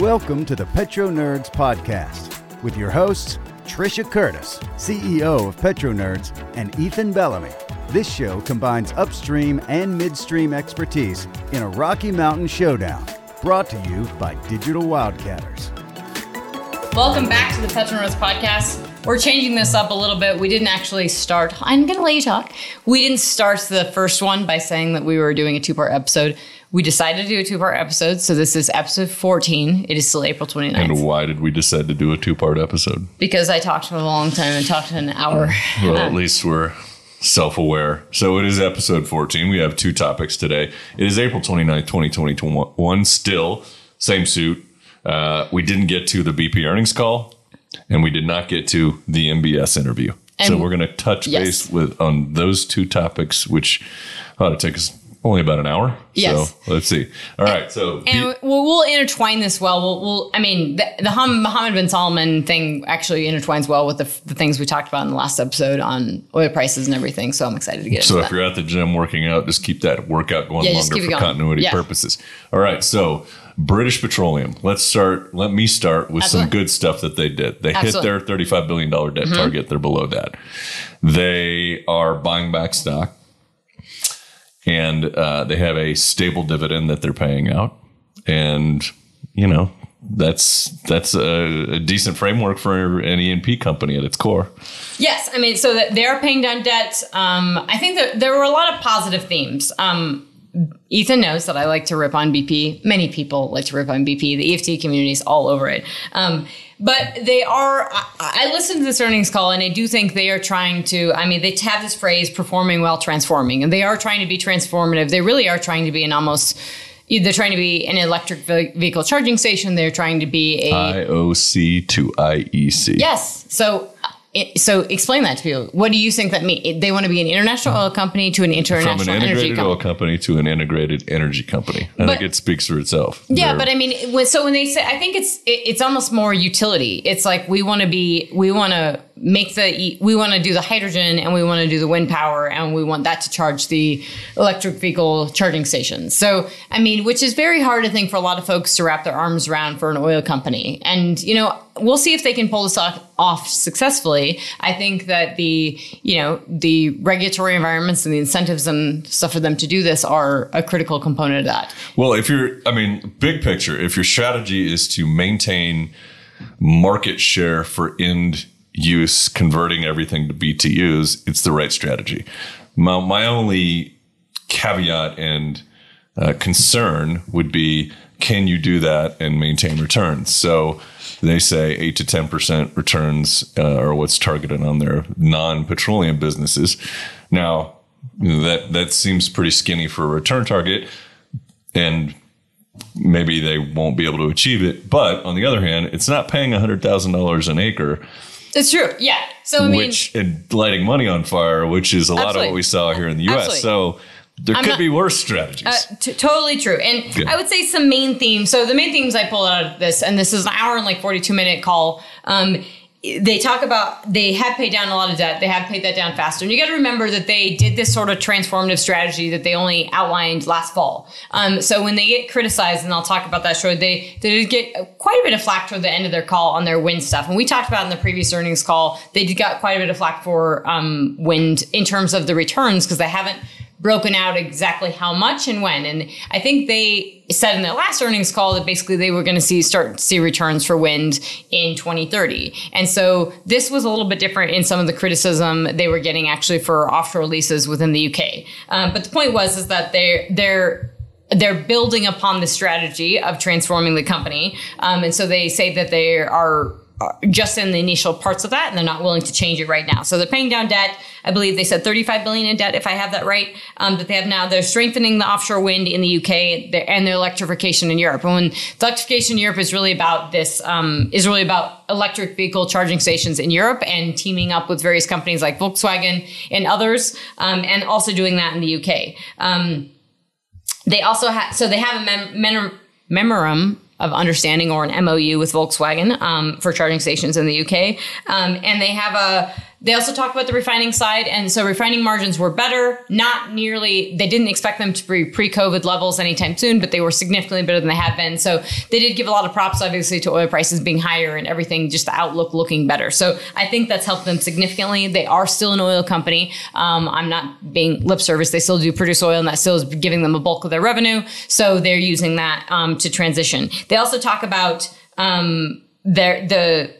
Welcome to the Petro Nerds Podcast with your hosts, Trisha Curtis, CEO of Petro Nerds, and Ethan Bellamy. This show combines upstream and midstream expertise in a Rocky Mountain showdown, brought to you by Digital Wildcatters. Welcome back to the Petro Nerds Podcast. We're changing this up a little bit. We didn't actually start. I'm going to let you talk. We didn't start the first one by saying that we were doing a two part episode. We decided to do a two part episode. So this is episode 14. It is still April 29th. And why did we decide to do a two part episode? because I talked for a long time and talked an hour. Well, at least we're self aware. So it is episode 14. We have two topics today. It is April 29th, 2021. Still, same suit. Uh, we didn't get to the BP earnings call, and we did not get to the MBS interview. so we're going to touch Yes. base with on those two topics, which ought to take us only about an hour. Yes. So let's see. All right. So And we'll, we'll intertwine this well. We'll, we'll I mean, the, the Ham- Mohammed bin Salman thing actually intertwines well with the, the things we talked about in the last episode on oil prices and everything. So I'm excited to get it. So if that. you're at the gym working out, just keep that workout going Yeah, just longer for going. continuity Yeah. purposes. All right. So British Petroleum. Let's start. Let me start with some good stuff that they did. They Absolutely. Mm-hmm. hit their $35 billion debt target. They're below that. They are buying back stock and uh, they have a stable dividend that they're paying out. And, you know, that's that's a, a decent framework for an E&P company at its core. Yes, I mean, so that they are paying down debt. Um, I think that there were a lot of positive themes. Um, Ethan knows that I like to rip on BP. Many people like to rip on BP. The EFT community is all over it. Um, but they are, I, I listened to this earnings call and I do think they are trying to, I mean, they have this phrase performing while transforming, and they are trying to be transformative. They really are trying to be an almost, they're trying to be an electric vehicle charging station. They're trying to be a, IOC to IEC. Yes. So, it- so explain that to people. What do you think that means? They want to be an international oil uh-huh. company to an From international an energy integrated company. oil company to an integrated energy company. I But- think it speaks for itself. Yeah, They're- but I mean, so when they say, I think it's it, it's almost more utility. It's like we want to be, we want to make the, we want to do the hydrogen and we want to do the wind power and we want that to charge the electric vehicle charging stations. So I mean, which is very hard, I think, for a lot of folks to wrap their arms around for an oil company. And you know, we'll see if they can pull this off, off successfully. I think that the you know the regulatory environments and the incentives and stuff for them to do this are a critical component of that. Well, if you're, I mean, big picture, if your strategy is to maintain market share for end use, converting everything to BTUs, it's the right strategy. My, my only caveat and uh, concern would be can you do that and maintain returns? So they say 8 to 10% returns uh, are what's targeted on their non petroleum businesses. Now, that, that seems pretty skinny for a return target. And maybe they won't be able to achieve it. But on the other hand, it's not paying $100,000 an acre, It's true. Yeah. So I mean, which and lighting money on fire, which is a lot of what we saw here in the US. Absolutely. So there I'm could not- be worse strategies. uh, t- totally true. And Good. I would say some main themes. So the main themes I pulled out of this, and this is an hour and like 42 minute call. Um, they talk about they have paid down a lot of debt. They have paid that down faster. And you got to remember that they did this sort of transformative strategy that they only outlined last fall. Um, so when they get criticized, and I'll talk about that short, they, they did get quite a bit of flack toward the end of their call on their wind stuff. And we talked about in the previous earnings call, they got quite a bit of flack for um, wind in terms of the returns because they haven't broken out exactly how much and when. And I think they said in their last earnings call that basically they were going to see start to see returns for wind in 2030. And so this was a little bit different in some of the criticism they were getting actually for offshore leases within the UK. Um, but the point was is that they're they're they're building upon the strategy of transforming the company. Um, and so they say that they are just in the initial parts of that and they're not willing to change it right now. So they're paying down debt. I believe they said 35 billion in debt, if I have that right, um, that they have now. They're strengthening the offshore wind in the UK and their electrification in Europe. And when the electrification in Europe is really about this, um, is really about electric vehicle charging stations in Europe and teaming up with various companies like Volkswagen and others, um, and also doing that in the UK. Um, they also have, so they have a mem- mem- memorandum of understanding or an MOU with Volkswagen um, for charging stations in the UK, um, and they have a they also talk about the refining side. And so refining margins were better, not nearly, they didn't expect them to be pre COVID levels anytime soon, but they were significantly better than they had been. So they did give a lot of props, obviously, to oil prices being higher and everything, just the outlook looking better. So I think that's helped them significantly. They are still an oil company. Um, I'm not being lip service. They still do produce oil, and that still is giving them a bulk of their revenue. So they're using that um, to transition. They also talk about um, their the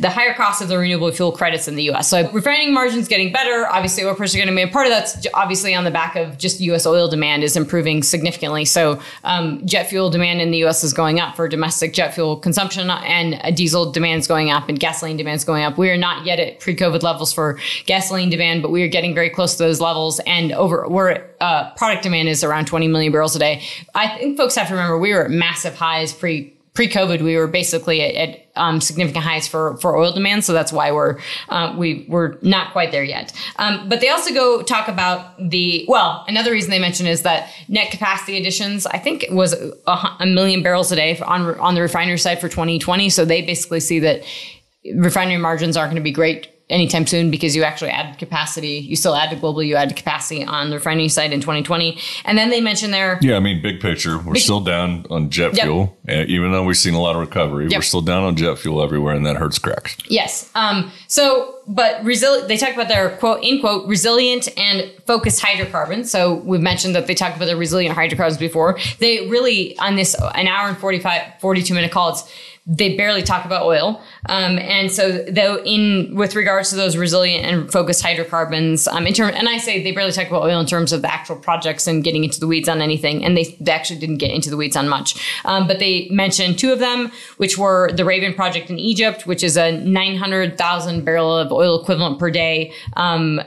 the higher cost of the renewable fuel credits in the US. So refining margins getting better. Obviously, oil prices are going to be a part of that's obviously on the back of just US oil demand is improving significantly. So um, jet fuel demand in the US is going up for domestic jet fuel consumption and diesel demand is going up and gasoline demand is going up. We are not yet at pre-COVID levels for gasoline demand, but we are getting very close to those levels. And over we're uh, product demand is around 20 million barrels a day. I think folks have to remember we were at massive highs pre pre-COVID, we were basically at, at um, significant highs for, for oil demand. So that's why we're uh, we we're not quite there yet. Um, but they also go talk about the well. Another reason they mention is that net capacity additions. I think it was a, a million barrels a day on on the refinery side for 2020. So they basically see that refinery margins aren't going to be great anytime soon because you actually added capacity. You still added globally, you added capacity on the refining side in 2020. And then they mentioned there. Yeah, I mean, big picture, we're big, still down on jet yep. fuel, even though we've seen a lot of recovery. Yep. We're still down on jet fuel everywhere, and that hurts cracks. Yes. Um, so, but resilient, they talk about their quote, in quote, resilient and focused hydrocarbons. So we've mentioned that they talked about their resilient hydrocarbons before. They really, on this an hour and 45, 42 minute call, it's they barely talk about oil. Um, and so though in with regards to those resilient and focused hydrocarbons, um, in term, and I say they barely talk about oil in terms of the actual projects and getting into the weeds on anything. And they, they actually didn't get into the weeds on much. Um, but they mentioned two of them, which were the Raven project in Egypt, which is a 900,000 barrel of oil equivalent per day. Um,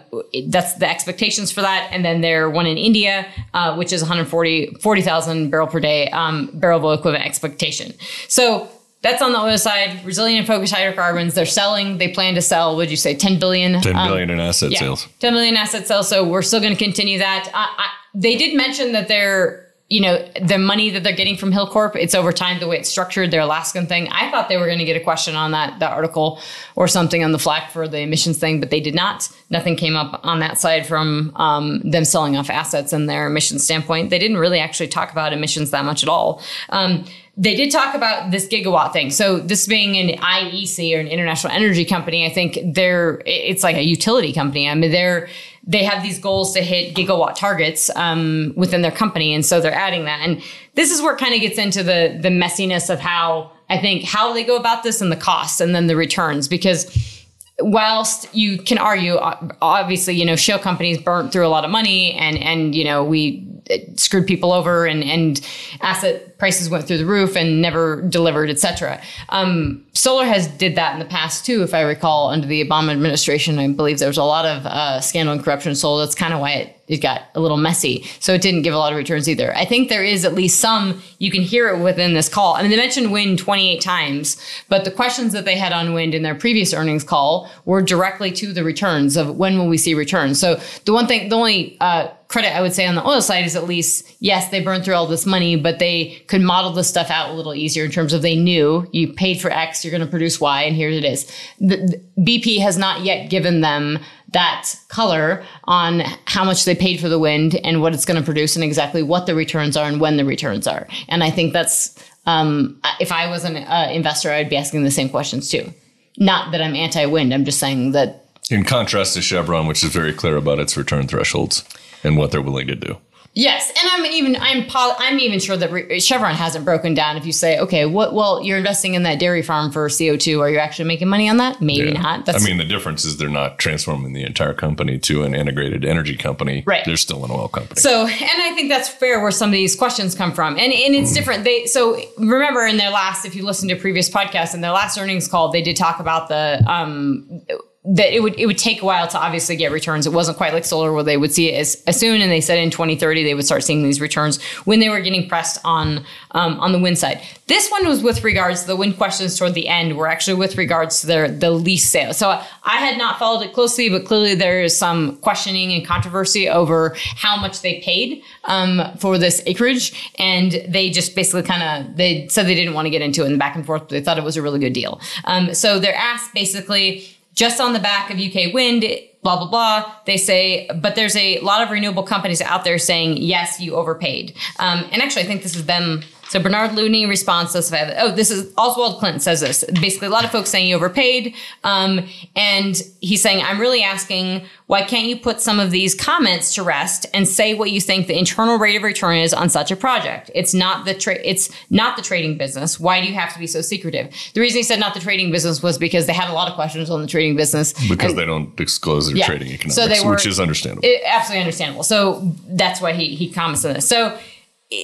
that's the expectations for that. And then there one in India, uh, which is 140, 40,000 barrel per day, um, barrel of oil equivalent expectation. So that's on the oil side. Resilient and focused hydrocarbons. They're selling. They plan to sell. Would you say 10 billion? 10 um, billion in asset yeah, sales. 10 billion asset sales. So we're still going to continue that. I, I, they did mention that they're, you know, the money that they're getting from Hilcorp. it's over time the way it's structured, their Alaskan thing. I thought they were going to get a question on that, that article or something on the FLAC for the emissions thing, but they did not. Nothing came up on that side from um, them selling off assets and their emissions standpoint. They didn't really actually talk about emissions that much at all. Um, they did talk about this gigawatt thing. So this being an IEC or an international energy company, I think they're it's like a utility company. I mean, they're they have these goals to hit gigawatt targets um, within their company, and so they're adding that. And this is where it kind of gets into the the messiness of how I think how they go about this and the costs, and then the returns because whilst you can argue obviously you know shale companies burnt through a lot of money and and you know we screwed people over and and asset prices went through the roof and never delivered etc um, solar has did that in the past too if i recall under the obama administration. I believe there was a lot of uh, scandal and corruption in solar. That's kind of why it it got a little messy. So it didn't give a lot of returns either. I think there is at least some, you can hear it within this call. I mean, they mentioned wind 28 times, but the questions that they had on wind in their previous earnings call were directly to the returns of when will we see returns. So the one thing, the only uh, credit I would say on the oil side is at least, yes, they burned through all this money, but they could model this stuff out a little easier in terms of they knew you paid for X, you're going to produce Y, and here it is. The, the BP has not yet given them that color on how much they paid for the wind and what it's going to produce and exactly what the returns are and when the returns are. And I think that's, um, if I was an uh, investor, I'd be asking the same questions too. Not that I'm anti wind, I'm just saying that. In contrast to Chevron, which is very clear about its return thresholds and what they're willing to do. Yes, and I'm even I'm I'm even sure that re- Chevron hasn't broken down. If you say, okay, what? Well, you're investing in that dairy farm for CO two. Are you actually making money on that? Maybe yeah. not. That's, I mean, the difference is they're not transforming the entire company to an integrated energy company. Right. They're still an oil company. So, and I think that's fair where some of these questions come from, and and it's mm. different. They so remember in their last, if you listen to previous podcasts, in their last earnings call, they did talk about the um that it would it would take a while to obviously get returns. It wasn't quite like solar where they would see it as, as soon, and they said in 2030 they would start seeing these returns when they were getting pressed on um, on the wind side. This one was with regards to the wind questions toward the end were actually with regards to their the lease sale. So I had not followed it closely, but clearly there is some questioning and controversy over how much they paid um, for this acreage, and they just basically kind of they said they didn't want to get into it and back and forth. But they thought it was a really good deal. Um, so they're asked basically just on the back of UK wind, blah, blah, blah. They say, but there's a lot of renewable companies out there saying, yes, you overpaid. Um, and actually, I think this is them. So Bernard Looney responds to this. Oh, this is Oswald Clinton says this. Basically, a lot of folks saying you overpaid. Um, and he's saying, I'm really asking, why can't you put some of these comments to rest and say what you think the internal rate of return is on such a project? It's not the tra- it's not the trading business. Why do you have to be so secretive? The reason he said not the trading business was because they had a lot of questions on the trading business. Because And- they don't disclose their Yeah. trading economics, So they were- which is understandable. it, absolutely understandable. So that's why he he comments on this. So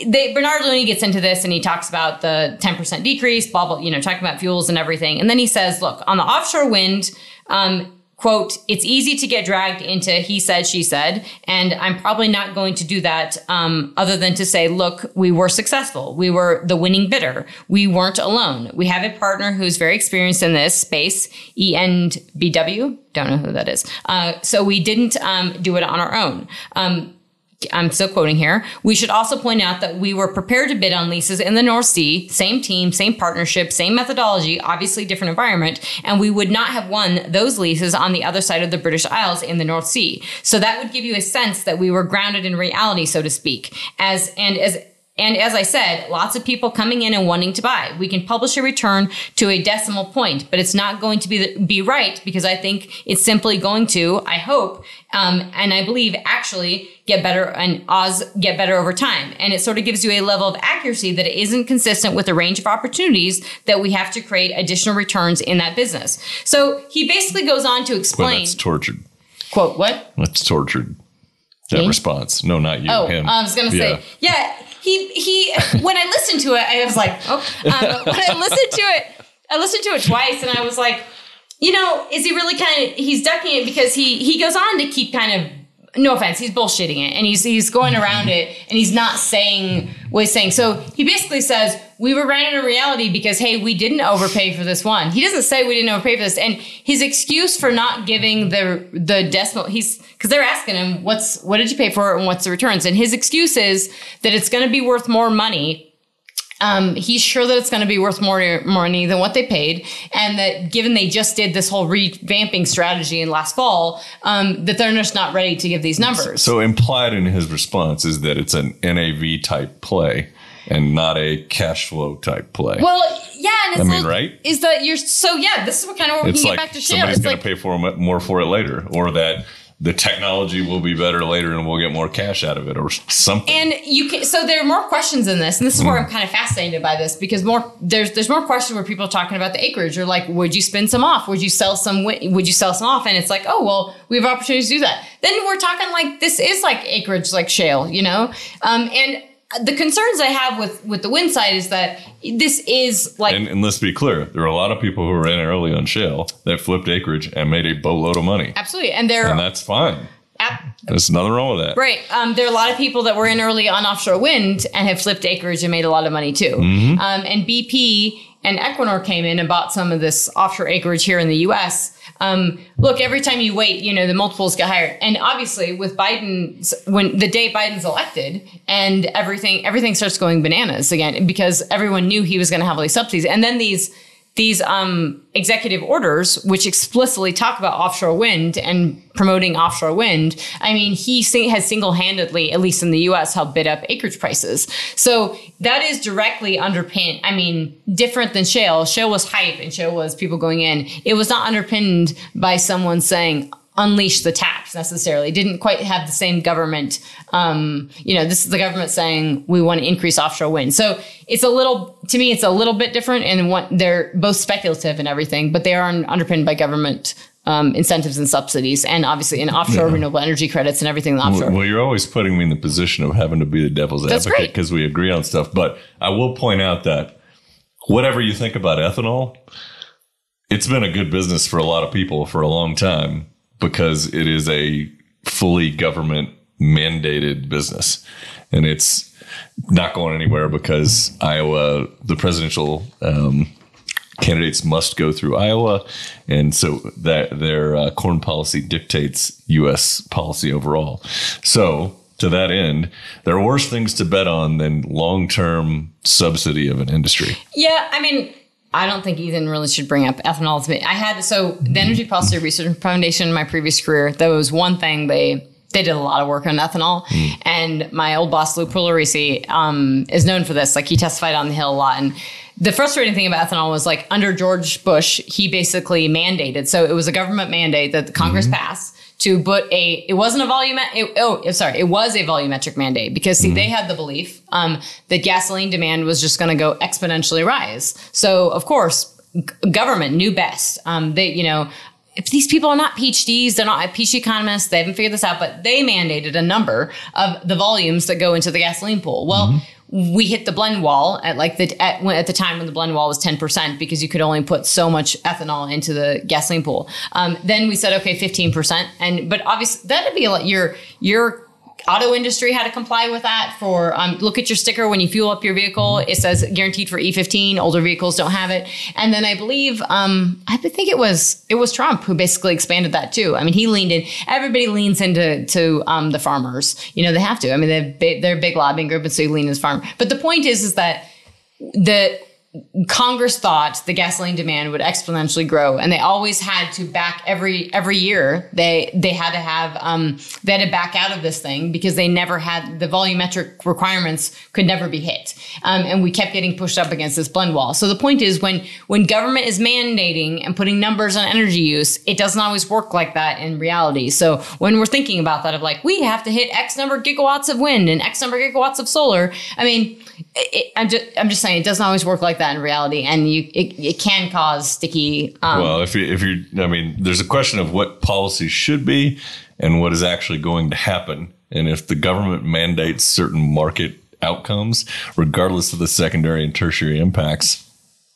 they, Bernard Looney gets into this and he talks about the 10% decrease, blah, blah, you know, talking about fuels and everything. And then he says, look, on the offshore wind, um, quote, it's easy to get dragged into he said, she said, and I'm probably not going to do that um, other than to say, look, we were successful. We were the winning bidder. We weren't alone. We have a partner who's very experienced in this space, ENBW. Don't know who that is. Uh, so we didn't um, do it on our own. Um, I'm still quoting here. We should also point out that we were prepared to bid on leases in the North Sea, same team, same partnership, same methodology, obviously different environment, and we would not have won those leases on the other side of the British Isles in the North Sea. So that would give you a sense that we were grounded in reality, so to speak. As and as and as I said, lots of people coming in and wanting to buy. We can publish a return to a decimal point, but it's not going to be be right because I think it's simply going to, I hope, um, and I believe actually get better and Oz get better over time. And it sort of gives you a level of accuracy that isn't consistent with the range of opportunities that we have to create additional returns in that business. So he basically goes on to explain. Well, explain, that's tortured. quote, what? That's tortured. That Me? response. No, not you. Oh, him. I was gonna say, yeah. He he. When I listened to it, I was like, oh. Um, when I listened to it, I listened to it twice, and I was like, you know, is he really kind of? He's ducking it because he he goes on to keep kind of. No offense, he's bullshitting it, and he's he's going around it, and he's not saying what he's saying. So he basically says we were grounded in reality because hey, we didn't overpay for this one. He doesn't say we didn't overpay for this, and his excuse for not giving the the decimal, he's because they're asking him what's what did you pay for it and what's the returns, and his excuse is that it's going to be worth more money um, he's sure that it's going to be worth more money than what they paid, and that given they just did this whole revamping strategy in last fall, um, that they're just not ready to give these numbers. So implied in his response is that it's an NAV type play and not a cash flow type play. well, yeah, and it's I mean, right? Is that you're so yeah? This is what kind of where we can like get back to shale. somebody's going like to pay for more for it later, or that the technology will be better later and we'll get more cash out of it, or something. And you can so there are more questions in this, and this is where Hmm. I'm kind of fascinated by this because more there's there's more questions where people are talking about the acreage or like would you spin some off? Would you sell some? Would you sell some off? And it's like oh well we have opportunities to do that. Then we're talking like this is like acreage like shale, you know, um, and. The concerns I have with with the wind side is that this is like And, and let's be clear, there are a lot of people who were in early on shale that flipped acreage and made a boatload of money, absolutely, and there and that's fine. ap- There's nothing wrong with that. Right. Um, there are a lot of people that were in early on offshore wind and have flipped acreage and made a lot of money too. Mm-hmm. Um, and BP and Equinor came in and bought some of this offshore acreage here in the U.S. Um, look, every time you wait, you know the multiples get higher. And obviously, with Biden, when the day Biden's elected, and everything everything starts going bananas again because everyone knew he was going to have all these subsidies, and then these these um, executive orders, which explicitly talk about offshore wind and promoting offshore wind, I mean, he has single handedly, at least in the US, helped bid up acreage prices. So that is directly underpinned. I mean, different than shale. Shale was hype and shale was people going in. It was not underpinned by someone saying, unleash the tax necessarily. Didn't quite have the same government. Um, you know, this is the government saying we want to increase offshore wind. So it's a little, to me, it's a little bit different, and what they're both speculative and everything, but they are underpinned by government. Um, incentives and subsidies, and obviously in offshore renewable energy credits and everything in offshore. Well, you're always putting me in the position of having to be the devil's That's advocate because we agree on stuff. But I will point out that whatever you think about ethanol, it's been a good business for a lot of people for a long time because it is a fully government mandated business. And it's not going anywhere because Iowa, the presidential um, candidates must go through Iowa, and so that their uh, corn policy dictates U.S. policy overall. So to that end, there are worse things to bet on than long-term subsidy of an industry. Yeah, I mean, I don't think Ethan really should bring up ethanol. To me. I had so the Energy Policy Research Foundation in my previous career. That was one thing they they did a lot of work on ethanol. Mm. And my old boss Lou Pugliaresi um, is known for this. Like he testified on the Hill a lot. And the frustrating thing about ethanol was like under George Bush, he basically mandated. So it was a government mandate that the Congress mm-hmm. passed to put a it wasn't a volume it, oh sorry it was a volumetric mandate because see mm-hmm. they had the belief um, that gasoline demand was just going to go exponentially rise so of course g- government knew best um, they you know if these people are not PhDs, they're not PhD economists, they haven't figured this out, but they mandated a number of the volumes that go into the gasoline pool. Well, mm-hmm we hit the blend wall at like the at, at, the time when the blend wall was 10% because you could only put so much ethanol into the gasoline pool. Um, then we said okay 15% and but obviously that'd be a lot your your auto industry had to comply with that for um, look at your sticker when you fuel up your vehicle. It says guaranteed for e15 older vehicles don't have it. And then i believe um, i think it was it was trump who basically expanded that too. I mean he leaned in everybody leans into to um, the farmers. You know they have to. I mean they're, they're a big lobbying group and so you lean as farm but the point is is that the Congress thought the gasoline demand would exponentially grow, and they always had to back every every year. They they had to have um, they had to back out of this thing because they never had the volumetric requirements could never be hit, um, and we kept getting pushed up against this blend wall. So the point is, when when government is mandating and putting numbers on energy use, it doesn't always work like that in reality. So when we're thinking about that, of like we have to hit X number of gigawatts of wind and X number of gigawatts of solar, I mean, it, I'm just I'm just saying it doesn't always work like that in reality, and you it, it can cause sticky. Um, well, if you if you, I mean, there's a question of what policy should be and what is actually going to happen, and if the government mandates certain market outcomes, regardless of the secondary and tertiary impacts,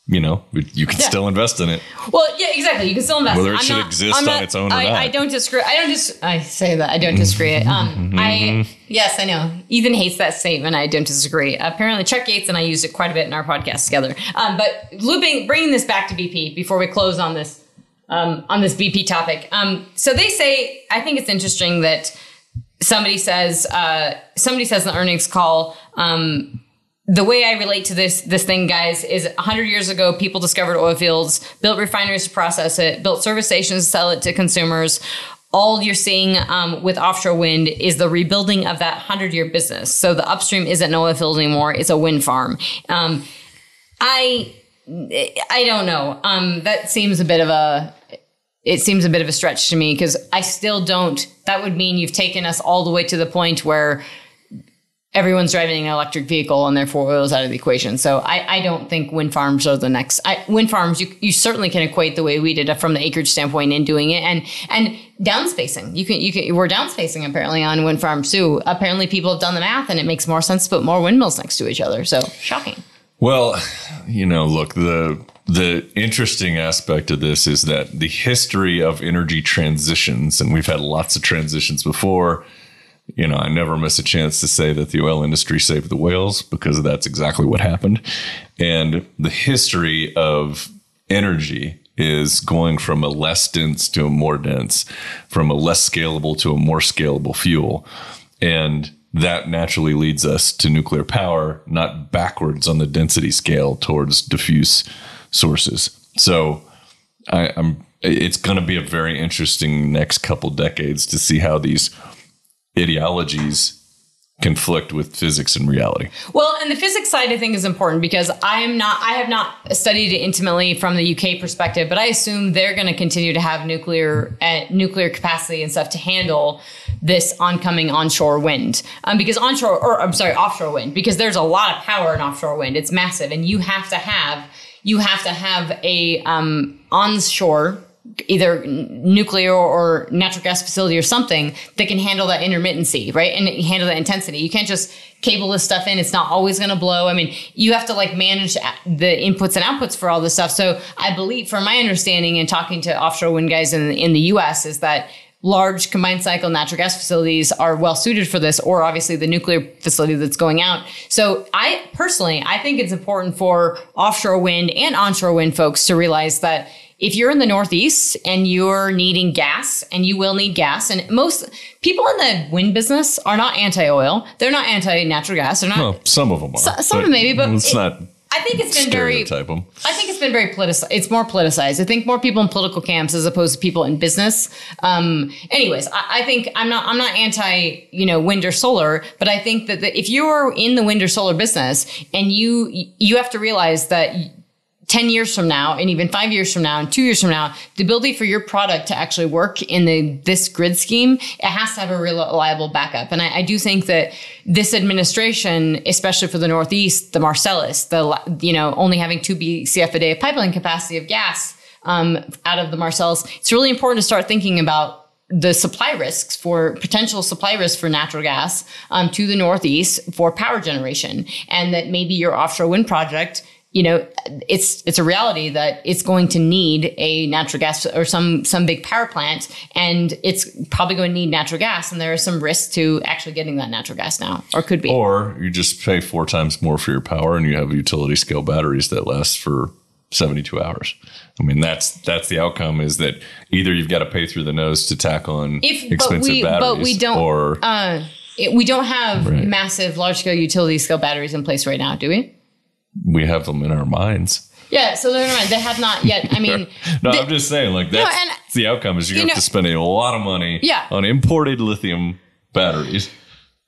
you know, you can yeah. still invest in it. Well, yeah, exactly. You can still invest. Whether it I'm should not, exist on its own or I, not. I don't disagree. I don't just. I say that I don't disagree. Um, mm-hmm. I yes, I know. Ethan hates that statement. I don't disagree. Apparently, Chuck Gates and I used it quite a bit in our podcast together. Um, but looping, bringing this back to BP before we close on this um, on this BP topic. Um, so they say I think it's interesting that somebody says uh, somebody says in the earnings call um, the way I relate to this this thing, guys, is 100 years ago, people discovered oil fields, built refineries to process it, built service stations to sell it to consumers. All you're seeing um, with offshore wind is the rebuilding of that 100 year business. So the upstream isn't an oil field anymore; it's a wind farm. Um, I I don't know. Um, that seems a bit of a it seems a bit of a stretch to me because I still don't. That would mean you've taken us all the way to the point where everyone's driving an electric vehicle and therefore oil's out of the equation. So I, I don't think wind farms are the next. I, wind farms, you, you certainly can equate the way we did it from the acreage standpoint in doing it, and and downspacing. You can you can we're downspacing apparently on wind farms too. Apparently, people have done the math, and it makes more sense to put more windmills next to each other. So shocking. Well, you know, look the. The interesting aspect of this is that the history of energy transitions, and we've had lots of transitions before, you know, I never miss a chance to say that the oil industry saved the whales because that's exactly what happened. And the history of energy is going from a less dense to a more dense, from a less scalable to a more scalable fuel. And that naturally leads us to nuclear power, not backwards on the density scale towards diffuse sources. So I, am it's going to be a very interesting next couple decades to see how these ideologies conflict with physics and reality. Well, and the physics side I think is important because I am not I have not studied it intimately from the UK perspective, but I assume they're going to continue to have nuclear uh, nuclear capacity and stuff to handle this oncoming onshore wind. Um, because onshore or I'm sorry, offshore wind because there's a lot of power in offshore wind. It's massive and you have to have you have to have a um, onshore either nuclear or natural gas facility or something that can handle that intermittency, right? And handle that intensity. You can't just cable this stuff in. It's not always going to blow. I mean, you have to like manage the inputs and outputs for all this stuff. So I believe, from my understanding and talking to offshore wind guys in, in the US, is that large combined cycle natural gas facilities are well suited for this or obviously the nuclear facility that's going out so i personally i think it's important for offshore wind and onshore wind folks to realize that if you're in the Northeast and you're needing gas, and you will need gas, and most people in the wind business are not anti-oil. They're not anti-natural gas. They're not. Well, some of them are. So, some of them maybe, but it's it, not I think it's been very. them. I think it's been very politicized. It's more politicized. I think more people in political camps as opposed to people in business. Um, anyways, I, I think I'm not. I'm not anti, you know, wind or solar, but I think that the, if you're in the wind or solar business and you you have to realize that 10 years from now and even five years from now and two years from now the ability for your product to actually work in the this grid scheme it has to have a reliable backup. And I, I do think that this administration especially for the northeast the marcellus the you know only having 2 bcf a day of pipeline capacity of gas um, out of the marcellus it's really important to start thinking about the supply risks for potential supply risks for natural gas um, to the northeast for power generation. And that maybe your offshore wind project you know, it's it's a reality that it's going to need a natural gas or some some big power plant, and it's probably going to need natural gas, and there are some risks to actually getting that natural gas now, or could be. Or you just pay four times more for your power, and you have utility scale batteries that last for 72 hours. I mean, that's that's the outcome is that either you've got to pay through the nose to tack on If- but expensive we- batteries, but we don't- or Uh, it, we don't have Right. massive, large scale utility scale batteries in place right now, do we? We have them in our minds. Yeah, so they're not, they have not yet. I mean, No, the- I'm just saying, like that's and- the outcome is you're you going to know- have to spend a lot of money Yeah. on imported lithium batteries,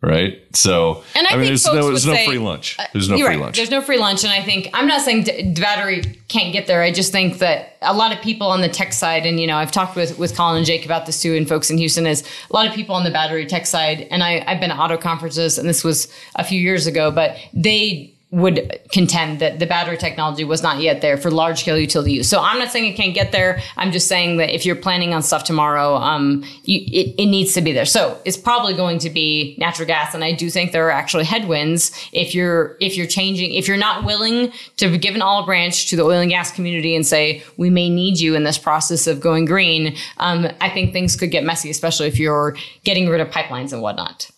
right? So And I mean, think there's folks no there's no say- free lunch. Uh, there's no free right. lunch. There's no free lunch, and I think I'm not saying d- battery can't get there. I just think that a lot of people on the tech side, and you know, I've talked with with Colin and Jake about this too, and folks in Houston is a lot of people on the battery tech side, and I, I've been at auto conferences, and this was a few years ago, but they would contend that the battery technology was not yet there for large scale utility use. So I'm not saying it can't get there. I'm just saying that if you're planning on stuff tomorrow, um, you, it, it needs to be there. So it's probably going to be natural gas, and I do think there are actually headwinds if you're if you're changing if you're not willing to give an olive branch to the oil and gas community and say we may need you in this process of going green. Um, I think things could get messy, especially if you're getting rid of pipelines and whatnot.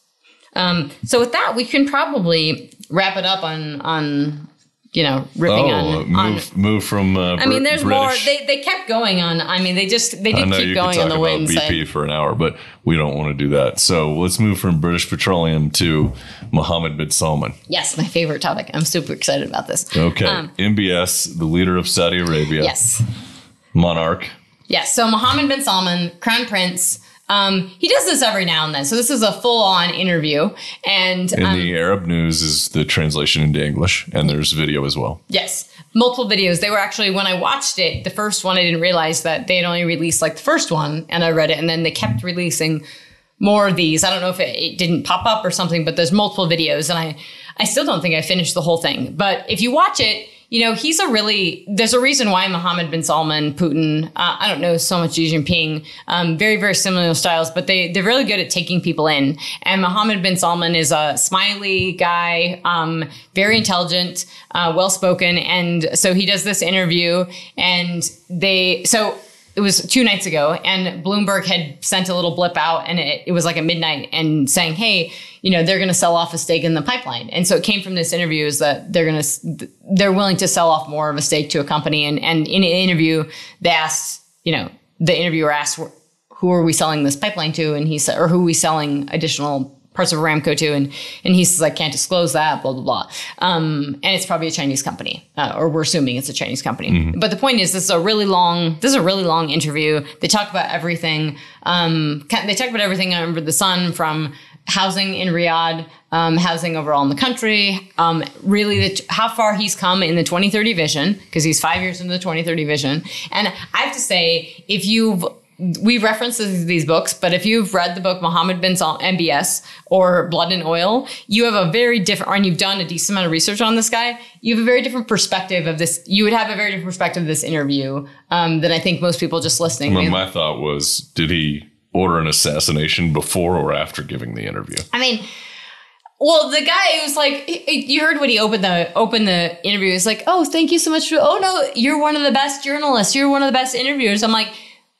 Um, so with that, we can probably wrap it up on on you know ripping oh, on, move on. move from. Uh, I mean, there's British. more. They, they kept going on. I mean, they just they did keep going on the about wind BP side. for an hour, but we don't want to do that. So let's move from British Petroleum to Mohammed bin Salman. Yes, my favorite topic. I'm super excited about this. Okay, Um, MBS, the leader of Saudi Arabia, Yes. monarch. Yes. So Mohammed bin Salman, Crown Prince. Um, he does this every now and then. So this is a full on interview. And In um, the Arab news is the translation into English, and there's video as well. Yes, multiple videos. They were actually when I watched it, the first one I didn't realize that they had only released like the first one, and I read it, and then they kept releasing more of these. I don't know if it, it didn't pop up or something, but there's multiple videos, and I I still don't think I finished the whole thing. But if you watch it. You know, he's a really, there's a reason why Mohammed bin Salman, Putin, uh, I don't know so much Xi Jinping, um, very, very similar styles, but they, they're really good at taking people in. And Mohammed bin Salman is a smiley guy, um, very intelligent, uh, well spoken. And so he does this interview, and they, so it was two nights ago, and Bloomberg had sent a little blip out, and it, it was like at midnight, and saying, "Hey, you know, they're going to sell off a stake in the pipeline." And so it came from this interview is that they're going to they're willing to sell off more of a stake to a company, and and in an interview they asked, you know, the interviewer asked, "Who are we selling this pipeline to?" And he said, "Or who are we selling additional." Parts of Aramco to, and and he says I can't disclose that, blah blah blah. Um, and it's probably a Chinese company, uh, or we're assuming it's a Chinese company. But the point is, this is a really long, this is a really long interview. They talk about everything. Um, they talk about everything under the sun, from housing in Riyadh, um, housing overall in the country, um, really the, how far he's come in the 2030 vision, because he's five years into the 2030 vision. And I have to say, if you've we reference these books, but if you've read the book Muhammad bin Sal- MBS or Blood and Oil, you have a very different, and you've done a decent amount of research on this guy. You have a very different perspective of this. You would have a very different perspective of this interview um, than I think most people just listening. Well, my thought was, did he order an assassination before or after giving the interview? I mean, well, the guy was like, you heard when he opened the opened the interview. He's like, "Oh, thank you so much for. Oh no, you're one of the best journalists. You're one of the best interviewers." I'm like,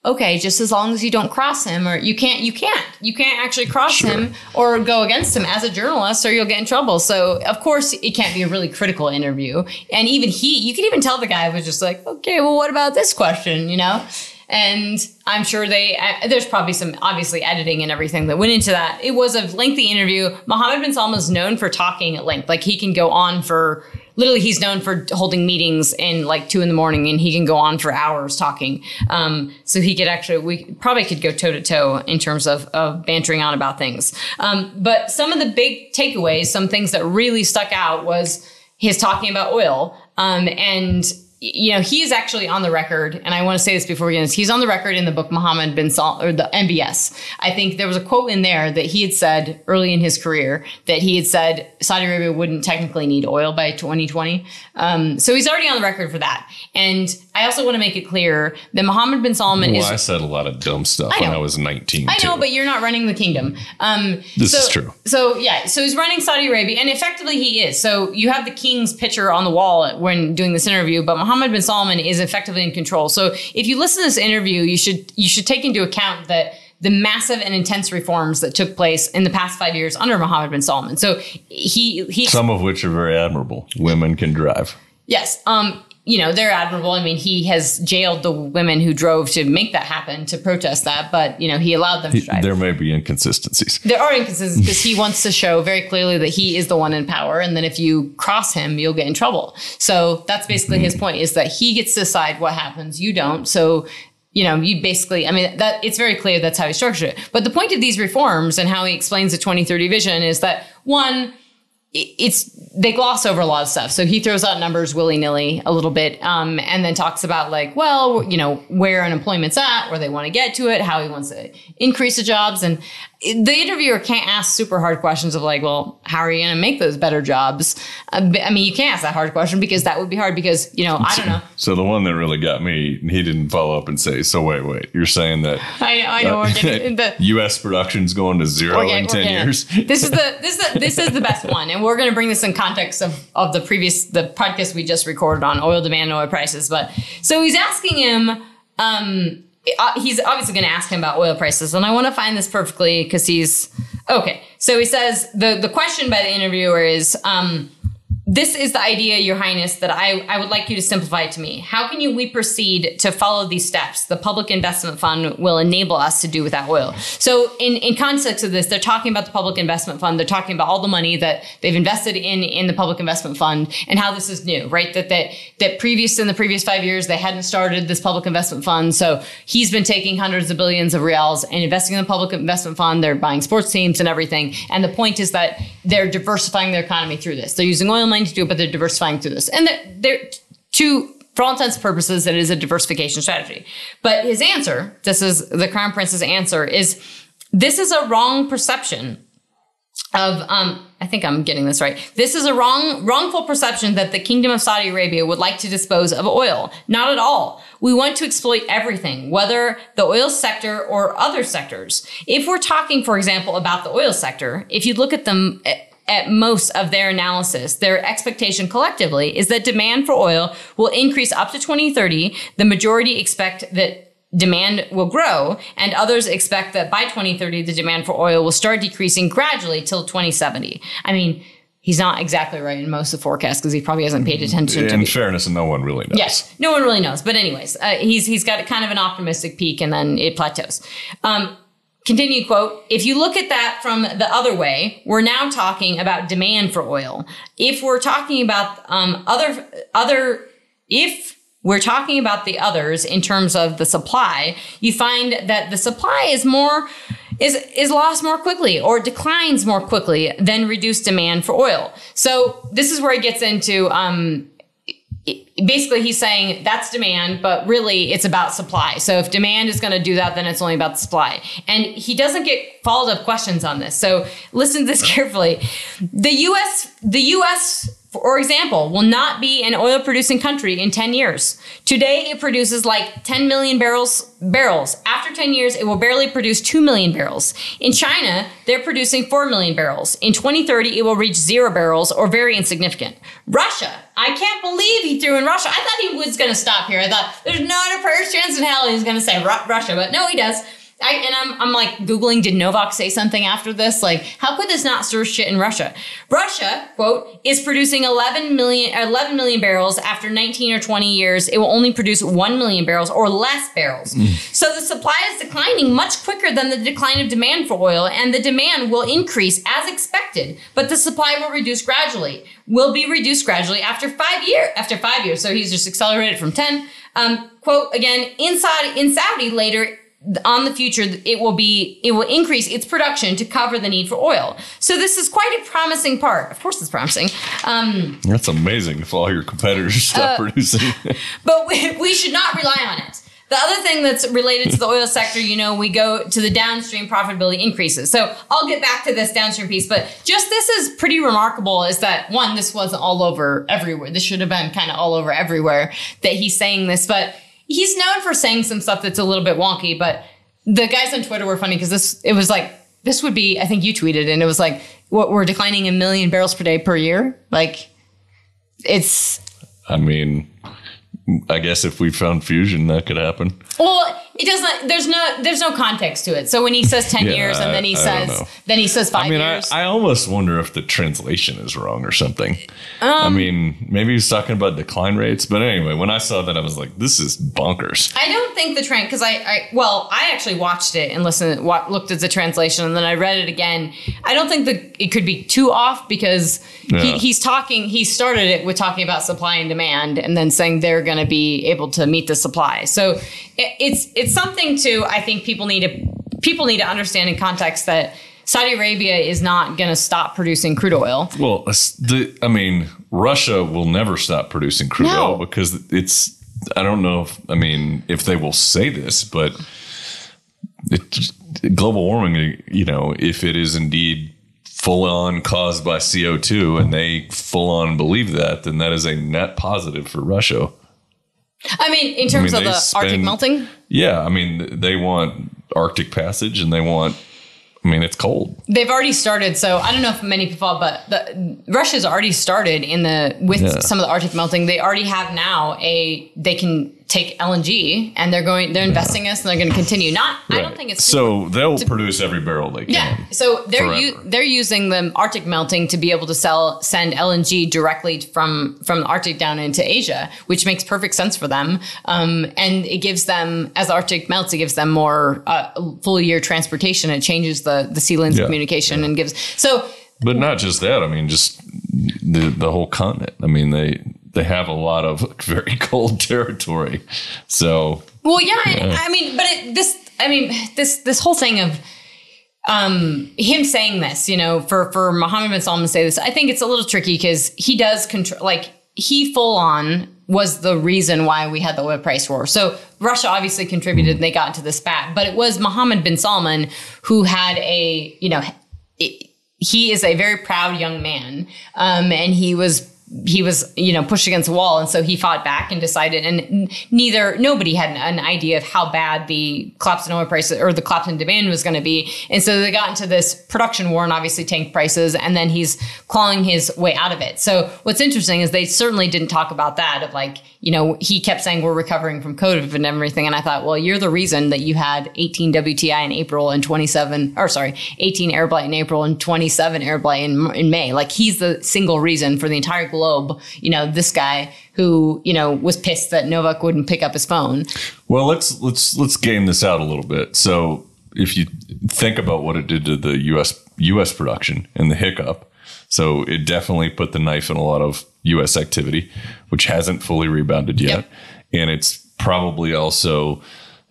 okay, just as long as you don't cross him, or you can't, you can't, you can't actually cross Sure. him or go against him as a journalist, or you'll get in trouble. So of course, it can't be a really critical interview. And even he, you can even tell the guy was just like, okay, well, what about this question? You know. And I'm sure they uh, there's probably some obviously editing and everything that went into that. It was a lengthy interview. Mohammed bin Salman is known for talking at length. Like he can go on for literally he's known for holding meetings in like two in the morning and he can go on for hours talking. Um, so he could actually we probably could go toe to toe in terms of, of bantering on about things. Um, but some of the big takeaways, some things that really stuck out was his talking about oil um, and you know, he is actually on the record, and I want to say this before we get into this. He's on the record in the book Mohammed bin Sal or the MBS. I think there was a quote in there that he had said early in his career that he had said Saudi Arabia wouldn't technically need oil by 2020. Um, so he's already on the record for that. And I also want to make it clear that Mohammed bin Salman well, is. I said a lot of dumb stuff I when I was 19. I know, too. but you're not running the kingdom. Um, this so, is true. So yeah, so he's running Saudi Arabia, and effectively he is. So you have the king's picture on the wall when doing this interview, but Mohammed bin Salman is effectively in control. So if you listen to this interview, you should you should take into account that the massive and intense reforms that took place in the past five years under Mohammed bin Salman. So he he some of which are very admirable. Women can drive. Yes. Um, you know, they're admirable. I mean, he has jailed the women who drove to make that happen to protest that, but you know, he allowed them to drive. There may be inconsistencies. There are inconsistencies because he wants to show very clearly that he is the one in power, and then if you cross him, you'll get in trouble. So that's basically his mm-hmm. point: is that he gets to decide what happens, you don't. So you know, you basically, I mean, that it's very clear that's how he structured it. But the point of these reforms and how he explains the 2030 vision is that one it's they gloss over a lot of stuff. So he throws out numbers willy nilly a little bit, um, and then talks about like, well, you know, where unemployment's at, where they want to get to it, how he wants to increase the jobs, and the interviewer can't ask super hard questions of like, well, how are you going to make those better jobs? Uh, I mean, you can't ask that hard question because that would be hard because you know I don't know. So the one that really got me, he didn't follow up and say, so wait, wait, you're saying that I know, I know, uh, the U.S. production's going to 0 getting, in ten years. This is the this is the, this is the best one, and we're going to bring this in context of of the previous the podcast we just recorded on oil demand and oil prices. But so he's asking him. Um, uh, he's obviously going to ask him about oil prices, and I want to find this perfectly because he's okay. So he says the the question by the interviewer is, um, this is the idea, Your Highness, that I, I would like you to simplify to me. How can you we proceed to follow these steps? The public investment fund will enable us to do without oil. So in, in context of this, they're talking about the public investment fund. They're talking about all the money that they've invested in in the public investment fund and how this is new, right? That that that previous in the previous five years they hadn't started this public investment fund. So he's been taking hundreds of billions of riyals and investing in the public investment fund. They're buying sports teams and everything. And the point is that they're diversifying their economy through this. They're using oil money to do but they're diversifying through this. And they're, they're to for all intents and purposes, it is a diversification strategy. But his answer, this is the crown prince's answer, is this is a wrong perception of um, I think I'm getting this right. This is a wrong wrongful perception that the kingdom of Saudi Arabia would like to dispose of oil. Not at all. We want to exploit everything, whether the oil sector or other sectors. If we're talking for example about the oil sector, if you look at them at most of their analysis, their expectation collectively is that demand for oil will increase up to 2030. The majority expect that demand will grow, and others expect that by 2030, the demand for oil will start decreasing gradually till 2070. I mean, he's not exactly right in most of the forecasts because he probably hasn't paid attention in to In fairness, and no one really knows. Yes, no one really knows. But anyways, uh, he's he's got kind of an optimistic peak, and then it plateaus. Um, Continue quote, if you look at that from the other way, we're now talking about demand for oil. If we're talking about um, other, other, if we're talking about the others in terms of the supply, you find that the supply is more, is, is lost more quickly or declines more quickly than reduced demand for oil. So this is where it gets into, um, basically he's saying that's demand but really it's about supply. So if demand is going to do that then it's only about the supply. And he doesn't get followed up questions on this. So listen to this carefully. The us the us for example, will not be an oil producing country in 10 years. Today, it produces like 10 million barrels. Barrels. After 10 years, it will barely produce 2 million barrels. In China, they're producing 4 million barrels. In 2030, it will reach zero barrels or very insignificant. Russia. I can't believe he threw in Russia. I thought he was going to stop here. I thought there's not a first chance in hell he's going to say Russia, but no, he does. I, and I'm, I'm like Googling, did Novak say something after this? Like, how could this not stir shit in Russia? Russia, quote, is producing 11 million, 11 million barrels after 19 or 20 years. It will only produce 1 million barrels or less barrels. So the supply is declining much quicker than the decline of demand for oil, and the demand will increase as expected, but the supply will reduce gradually. Will be reduced gradually after five year after five years. So he's just accelerated from 10. Um, quote again, inside in Saudi later on the future it will be it will increase its production to cover the need for oil. So this is quite a promising part. Of course it's promising. Um, That's amazing if all your competitors stop Uh, producing. but we, we should not rely on it. The other thing that's related to the oil sector you know we go to the downstream profitability increases. So i'll get back to this downstream piece but just this is pretty remarkable is that one this wasn't all over everywhere. This should have been kind of all over everywhere that he's saying this but he's known for saying some stuff that's a little bit wonky but the guys on twitter were funny because this it was like this would be i think you tweeted and it was like what we're declining a million barrels per day per year like it's I mean, I guess if we found fusion, that could happen. Well, it doesn't. There's no. There's no context to it. So when he says ten Yeah, years and then he I- I says, know. then he says five I mean, I, years. I almost wonder if the translation is wrong or something. Um, I mean, maybe he's talking about decline rates, but anyway, when I saw that, I was like, "This is bonkers." I don't think the trend because I, I well I actually watched it and listened wa- looked at the translation and then I read it again. I don't think that it could be too off because Yeah. he, he's talking he started it with talking about supply and demand and then saying they're going to be able to meet the supply. So it, it's it's something to I think people need to people need to understand in context that Saudi Arabia is not going to stop producing crude oil. Well, the, I mean, Russia will never stop producing crude No. oil because it's. I don't know if I mean if they will say this, but it, global warming. You know, if it is indeed full on caused by CO two, and they full on believe that, then that is a net positive for Russia. I mean, in terms mean, of the Arctic melting, Yeah, I mean, they want Arctic passage, and they want. I mean, it's cold. they've already started. So I don't know if many people, but the, Russia's already started in the with Yeah. some of the Arctic melting. They already have now a they can take LNG and they're going they're investing us and they're going to continue. Not I don't think it's so they'll produce every barrel they can. yeah. So they're u- they're using the Arctic melting to be able to sell send LNG directly from from the Arctic down into Asia, which makes perfect sense for them. Um, and it gives them as the Arctic melts, it gives them more uh, full year transportation. It changes the the sea lanes Yeah. communication and gives so. But not just that. I mean, just the the whole continent. I mean, they they have a lot of very cold territory. So Well, yeah, and I mean, but it, this, I mean, this this whole thing of um him saying this, you know, for for Mohammed bin Salman to say this, I think it's a little tricky because he does control, like he full on was the reason why we had the oil price war. So Russia obviously contributed, and they got into the spat, but it was Mohammed bin Salman who had a, you know. It, he is a very proud young man, um, and he was he was you know pushed against the wall, and so he fought back and decided. And neither nobody had an, idea of how bad the collapse in oil prices or the collapse in demand was going to be, and so they got into this production war and obviously tanked prices, and then he's clawing his way out of it. So what's interesting is they certainly didn't talk about that of like you know he kept saying we're recovering from COVID and everything, and I thought well you're the reason that you had 18 WTI in April and 27 or sorry 18 air in April and 27 air in, in May. Like he's the single reason for the entire globe. You know, this guy who you know was pissed that Novak wouldn't pick up his phone. Well, let's let's let's game this out a little bit. So, if you think about what it did to the U.S. U.S. production and the hiccup, so it definitely put the knife in a lot of U.S. activity, which hasn't fully rebounded yet, Yep. and it's probably also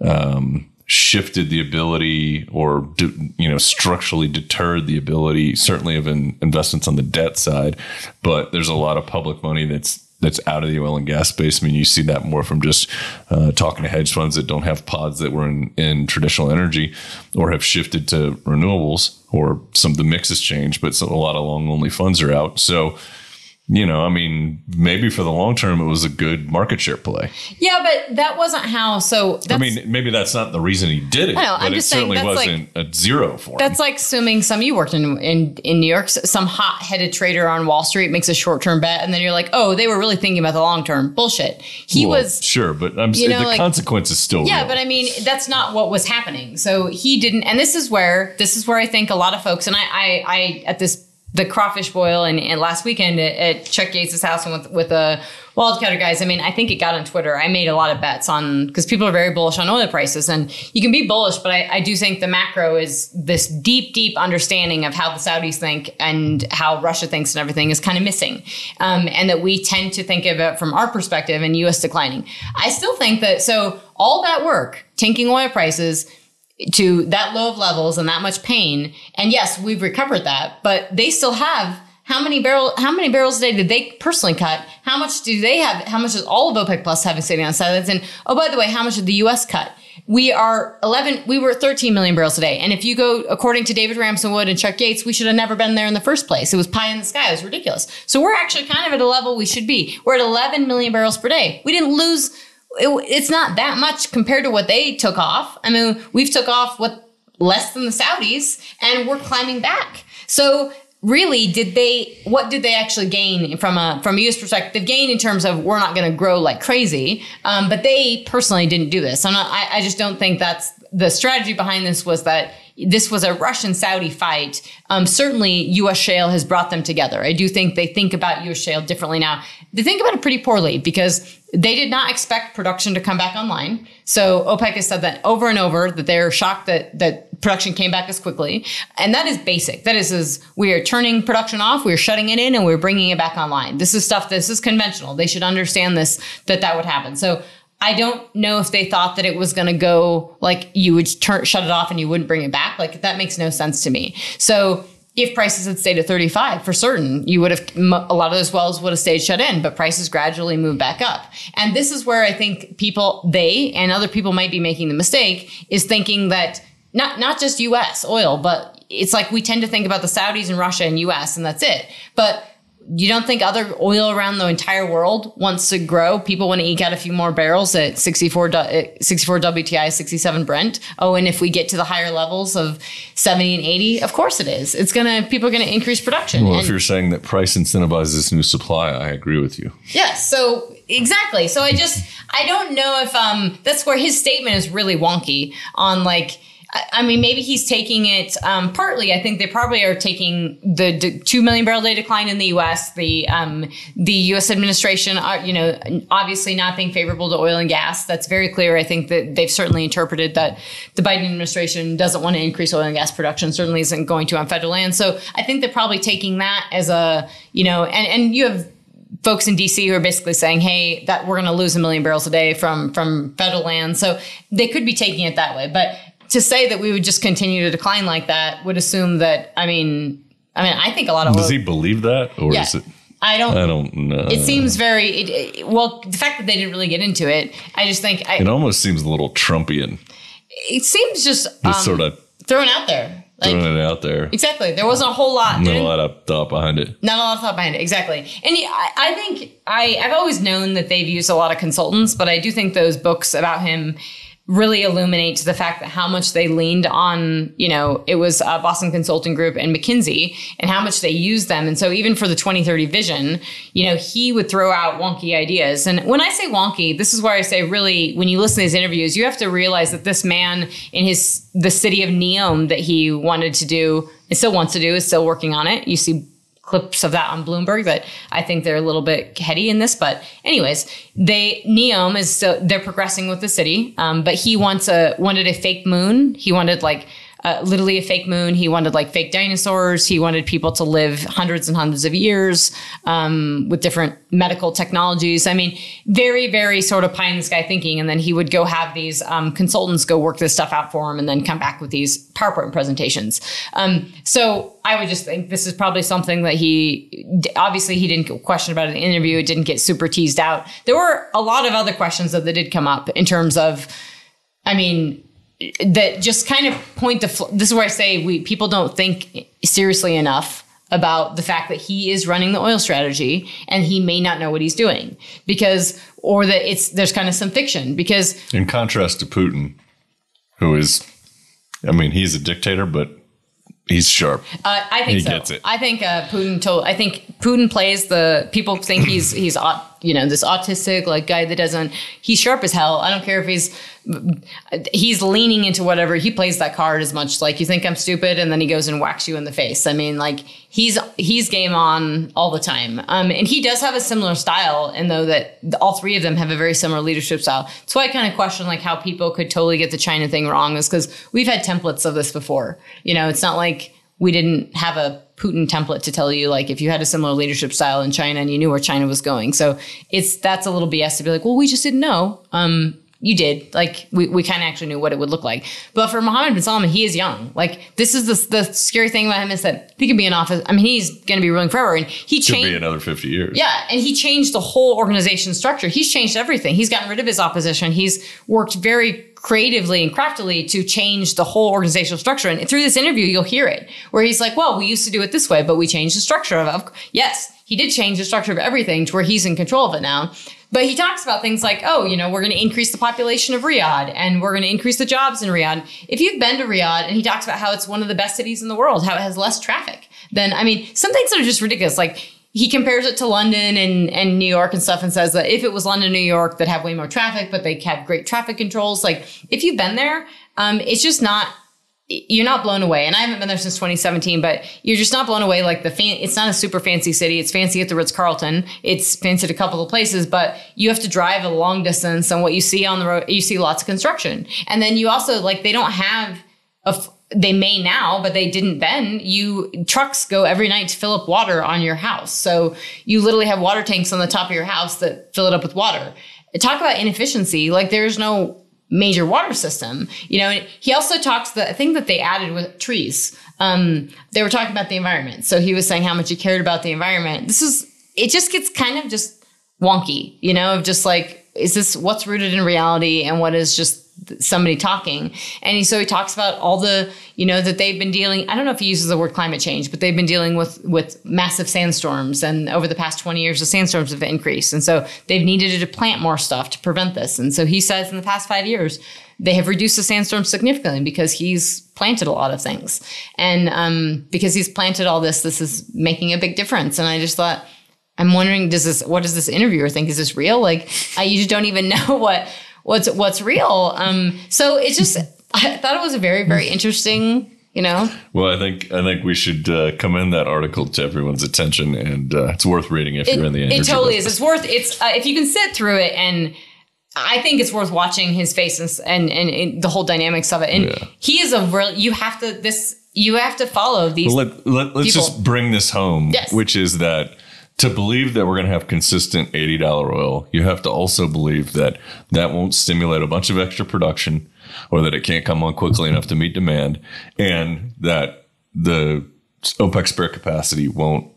um, shifted the ability or de- you know structurally deterred the ability certainly of in- investments on the debt side but there's a lot of public money that's that's out of the oil and gas space. I mean, you see that more from just uh, talking to hedge funds that don't have pods that were in, in traditional energy or have shifted to renewables or some of the mix has changed, but so a lot of long only funds are out. So you know, I mean, maybe for the long term, it was a good market share play. Yeah, but that wasn't how. So that's, I mean, maybe that's not the reason he did it, know, I'm but it certainly that's wasn't a zero for him. That's like assuming some you worked in in, in New York, some hot headed trader on Wall Street makes a short term bet, and then you're like, oh, they were really thinking about the long term. Bullshit. He Well, was. sure, but I'm you know, the like- consequence is still Yeah, real. but I mean that's not what was happening. So he didn't, and this is where this is where I think a lot of folks, and I, I, I at this the crawfish boil and, and last weekend at, at Chuck Yates' house and with with the wildcatter guys. I mean, I think it got on Twitter. I made a lot of bets on because people are very bullish on oil prices, and you can be bullish, but I, I do think the macro is this deep, deep understanding of how the Saudis think and how Russia thinks and everything is kind of missing, um, and that we tend to think of it from our perspective and U.S. declining. I still think that so all that work, tanking oil prices to that low of levels and that much pain. And yes, we've recovered that, but they still have how many barrel how many barrels a day did they personally cut? How much do they have? How much does all of OPEC Plus having sitting on sidelines? And oh, by the way, how much did the US cut? We are 11, we were 13 million barrels a day. And if you go according to David Ramsden-Wood and Chuck Yates, we should have never been there in the first place. It was pie in the sky. It was ridiculous. So we're actually kind of at a level we should be. We're at 11 million barrels per day. We didn't lose it, it's not that much compared to what they took off. I mean, we've took off what less than the Saudis, and we're climbing back. So really, did they? What did they actually gain from a from a U.S. perspective? Gain in terms of we're not going to grow like crazy, um, but they personally didn't do this. I'm not, I, I just don't think that's the strategy behind this was that this was a Russian Saudi fight. Um, certainly, U.S. shale has brought them together. I do think they think about U.S. shale differently now. They think about it pretty poorly because they did not expect production to come back online. So OPEC has said that over and over that they're shocked that that production came back as quickly, and that is basic. That is, is we are turning production off, we are shutting it in, and we're bringing it back online. This is stuff. This is conventional. They should understand this that that would happen. So. I don't know if they thought that it was going to go like you would turn shut it off and you wouldn't bring it back. Like that makes no sense to me. So if prices had stayed at 35 for certain, you would have a lot of those wells would have stayed shut in, but prices gradually moved back up. And this is where I think people, they and other people might be making the mistake is thinking that not not just US oil, but it's like we tend to think about the Saudis and Russia and US and that's it. But you don't think other oil around the entire world wants to grow? People want to eke out a few more barrels at 64, 64 WTI, 67 Brent. Oh, and if we get to the higher levels of 70 and 80, of course it is. It's going to, people are going to increase production. well, And- if you're saying that price incentivizes new supply, I agree with you. Yes. So exactly. So I just I don't know if um that's where his statement is really wonky on like. I- mean, maybe he's taking it um, partly. I think they probably are taking the d- two million barrel day decline in the U.S. The um, the U.S. administration, are, you know, obviously not being favorable to oil and gas. That's very clear. I think that they've certainly interpreted that the Biden administration doesn't want to increase oil and gas production. Certainly isn't going to on federal land. So I think they're probably taking that as a you know, and and you have folks in DC who are basically saying, "Hey, that we're going to lose a million barrels a day from from federal land." So they could be taking it that way, but to say that we would just continue to decline like that would assume that. I mean, I mean, I think a lot of Does he believe that, or yeah, is it? I don't. I don't know. it seems very it, it- well. The fact that they didn't really get into it, I just think I, It almost seems a little Trumpian, it seems just um, just sort of thrown out there. Like throwing it out there. exactly, there wasn't a whole lot. Not a lot of thought behind it. Not a lot of thought behind it, exactly. And yeah, I, I think I, I've always known that they've used a lot of consultants, but I do think those books about him really illuminate the fact that how much they leaned on, you know, it was uh, Boston Consulting Group and McKinsey and how much they used them. And so even for the 2030 vision, you know, he would throw out wonky ideas. And when I say wonky, this is where I say really, when you listen to these interviews, you have to realize that this man in his, the city of Neom that he wanted to do and still wants to do is still working on it. You see clips of that on Bloomberg that I think they're a little bit heady in this. But anyways, they Neom is still they're progressing with the city, um, but he wants a wanted a fake moon. He wanted like. Uh, literally a fake moon. He wanted like fake dinosaurs. He wanted people to live hundreds and hundreds of years um, with different medical technologies. I mean, very, very sort of pie in the sky thinking. And then he would go have these um, consultants go work this stuff out for him and then come back with these PowerPoint presentations. Um, so I would just think this is probably something that he obviously he didn't question about in the interview. It didn't get super teased out. There were a lot of other questions that, that did come up in terms of, I mean, that just kind of point the. This is where I say we people don't think seriously enough about the fact that he is running the oil strategy and he may not know what he's doing because or that it's there's kind of some fiction because In contrast to Putin, who is, I mean, he's a dictator, but he's sharp. Uh, I think He so. gets it. I think uh, Putin told. I think Putin plays the people think he's he's you know this autistic like guy that doesn't. He's sharp as hell. I don't care if he's he's leaning into whatever he plays that card as much like you think I'm stupid and then he goes and whacks you in the face. I mean like he's he's game on all the time. Um, and he does have a similar style, and though that all three of them have a very similar leadership style. That's why I kind of question like how people could totally get the China thing wrong is because we've had templates of this before. You know, it's not like we didn't have a Putin template to tell you like if you had a similar leadership style in China and you knew where China was going. So it's that's a little BS to be like, well, we just didn't know. Um, you did. Like we, we kind of actually knew what it would look like. But for Mohammed bin Salman, he is young. Like this is the the scary thing about him is that he could be in office. I mean, he's going to be ruling forever, and he Could be changed. another 50 years. Yeah, and he changed the whole organization structure. He's changed everything. He's gotten rid of his opposition. He's worked very creatively and craftily to change the whole organizational structure. And through this interview, you'll hear it where he's like, "Well, we used to do it this way, but we changed the structure of it." Yes, he did change the structure of everything to where he's in control of it now. But he talks about things like, "Oh, you know, we're going to increase the population of Riyadh and we're going to increase the jobs in Riyadh." If you've been to Riyadh and he talks about how it's one of the best cities in the world, how it has less traffic, then I mean, some things are just ridiculous. Like he compares it to London and, and New York and stuff and says that if it was London, New York, that have way more traffic, but they have great traffic controls. Like if you've been there, um, it's just not you're not blown away. And I haven't been there since 2017, but you're just not blown away. Like the fan, it's not a super fancy city. It's fancy at the Ritz Carlton. It's fancy at a couple of places, but you have to drive a long distance. And what you see on the road, you see lots of construction. And then you also like they don't have a. f- They may now, but they didn't then. You trucks go every night to fill up water on your house. So you literally have water tanks on the top of your house that fill it up with water. Talk about inefficiency. Like there's no major water system. You know, he also talks the thing that they added with trees. Um, they were talking about the environment. So he was saying how much he cared about the environment. This is it just gets kind of just wonky, you know, of just like, is this what's rooted in reality and what is just somebody talking? And he, so he talks about all the, you know, that they've been dealing. I don't know if he uses the word climate change, but they've been dealing with with massive sandstorms, and over the past twenty years, the sandstorms have increased, and so they've needed to plant more stuff to prevent this. And so he says in the past five years, they have reduced the sandstorms significantly because he's planted a lot of things, and um, because he's planted all this, this is making a big difference. And I just thought. I'm wondering, does this what does this interviewer think? Is this real? Like I you just don't even know what what's what's real. Um so it's just I thought it was a very, very interesting, you know. Well, I think I think we should uh, commend that article to everyone's attention, and uh, it's worth reading if It, you're in the it totally is. It's worth it's uh, if you can sit through it and I think it's worth watching his face and and, and, and the whole dynamics of it. And Yeah. he is a real you have to this you have to follow these Well, let, people. just bring this home, Yes. which is that to believe that we're going to have consistent $80 oil, you have to also believe that that won't stimulate a bunch of extra production or that it can't come on quickly enough to meet demand and that the OPEC spare capacity won't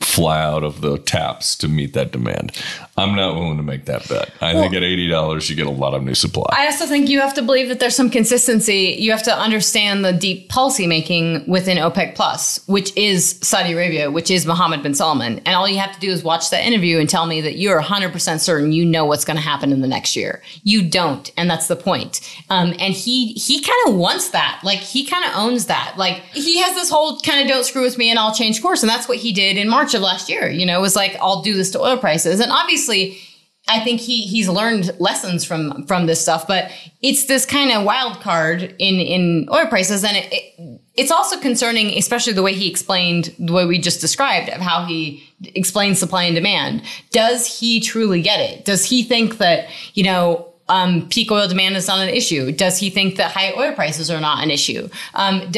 fly out of the taps to meet that demand. I'm not willing to make that bet. I think at $80, you get a lot of new supply. I also think you have to believe that there's some consistency. You have to understand the deep policy making within OPEC Plus, which is Saudi Arabia, which is Mohammed bin Salman. And all you have to do is watch that interview and tell me that you're 100% certain you know what's going to happen in the next year. You don't, and that's the point. Um, and he he kind of wants that. Like he kind of owns that. Like he has this whole kind of don't screw with me and I'll change course, and that's what he did in March of last year. You know, it was like I'll do this to oil prices, and obviously. I think he he's learned lessons from from this stuff, but it's this kind of wild card in in oil prices, and it, it, it's also concerning, especially the way he explained the way we just described of how he explains supply and demand. Does he truly get it? Does he think that you know? Um, peak oil demand is not an issue. Does he think that high oil prices are not an issue? Um,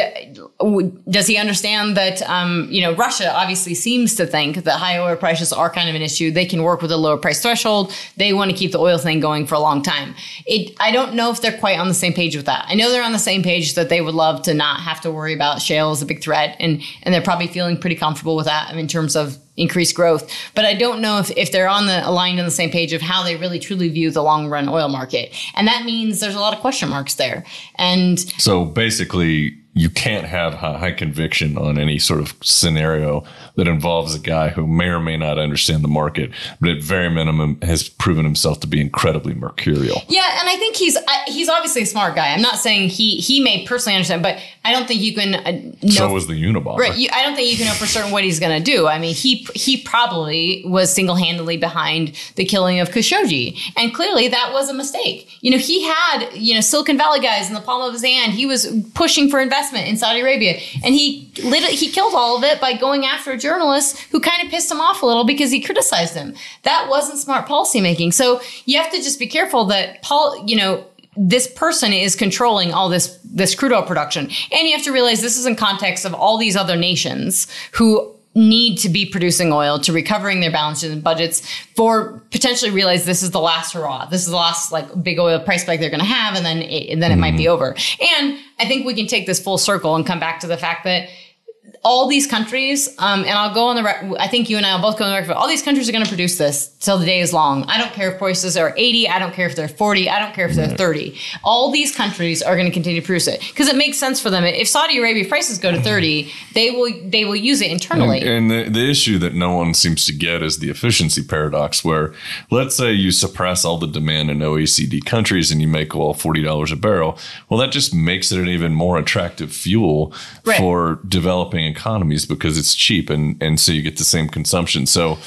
does he understand that um, you know Russia obviously seems to think that high oil prices are kind of an issue? They can work with a lower price threshold. They want to keep the oil thing going for a long time. It, I don't know if they're quite on the same page with that. I know they're on the same page that they would love to not have to worry about shale as a big threat, and and they're probably feeling pretty comfortable with that in terms of increased growth. But I don't know if, if they're on the aligned on the same page of how they really truly view the long run oil market. And that means there's a lot of question marks there. And So basically, you can't have high, conviction on any sort of scenario that involves a guy who may or may not understand the market, but at very minimum has proven himself to be incredibly mercurial. Yeah, and I think he's he's obviously a smart guy. I'm not saying he he may personally understand, but I don't think you can uh, know. So was the Unabomber. Right, you, I don't think you can know for certain what he's going to do. I mean, he he probably was single handedly behind the killing of Khashoggi, and clearly that was a mistake. You know, he had you know Silicon Valley guys in the palm of his hand. He was pushing for investment in Saudi Arabia, and he lit it, he killed all of it by going after a journalist who kind of pissed him off a little because he criticized him. That wasn't smart policymaking. So you have to just be careful that Paul, you know, this person is controlling all this this crude oil production, and you have to realize this is in context of all these other nations who need to be producing oil to recovering their balances and budgets for potentially realize this is the last hurrah. This is the last like big oil price spike they're going to have, and then it, and then it might be mm-hmm. over. And I think we can take this full circle and come back to the fact that all these countries, um, and I'll go on the. Re- I think you and I will both go on the record. All these countries are going to produce this till the day is long. I don't care if prices are eighty. I don't care if they're forty. I don't care if they're thirty. All these countries are going to continue to produce it because it makes sense for them. If Saudi Arabia prices go to thirty, they will they will use it internally. And, and the, the issue that no one seems to get is the efficiency paradox, where let's say you suppress all the demand in OECD countries and you make oil $40 a barrel. Well, that just makes it an even more attractive fuel Right. for developing economies because it's cheap and, and so you get the same consumption. So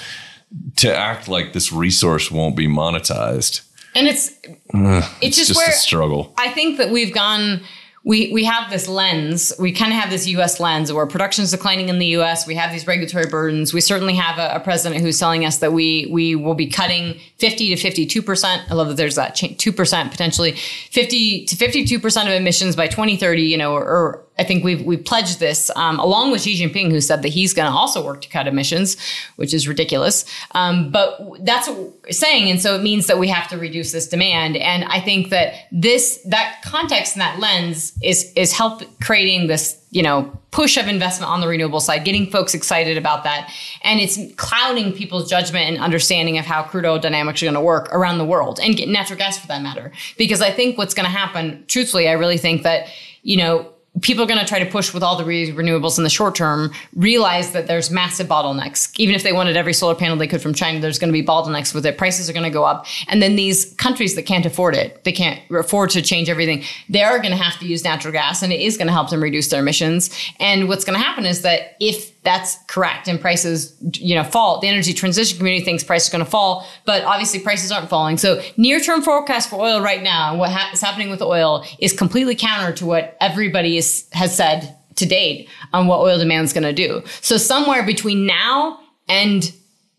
to act like this resource won't be monetized, and it's it's, it's just, just where a struggle. I think that we've gone. We, we have this lens. We kind of have this U.S. lens where production is declining in the U.S. We have these regulatory burdens. We certainly have a, a president who's telling us that we we will be cutting 50 to 52 percent. I love that there's that two percent potentially 50 to 52 percent of emissions by 2030. You know, or, or I think we've we've pledged this um, along with Xi Jinping, who said that he's going to also work to cut emissions, which is ridiculous. Um, but that's what we're saying, and so it means that we have to reduce this demand. And I think that this that context and that lens is is help creating this you know push of investment on the renewable side, getting folks excited about that, and it's clouding people's judgment and understanding of how crude oil dynamics are going to work around the world and get natural gas for that matter. Because I think what's going to happen, truthfully, I really think that you know people are going to try to push with all the re- renewables in the short term, realize that there's massive bottlenecks. Even if they wanted every solar panel they could from China, there's going to be bottlenecks with it. Prices are going to go up. And then these countries that can't afford it, they can't afford to change everything, they are going to have to use natural gas and it is going to help them reduce their emissions. And what's going to happen is that if that's correct. And prices you know fall. The energy transition community thinks prices are going to fall but obviously prices aren't falling. So near term forecast for oil right now and what ha- is happening with oil is completely counter to what everybody is, has said to date on what oil demand is going to do. So somewhere between now and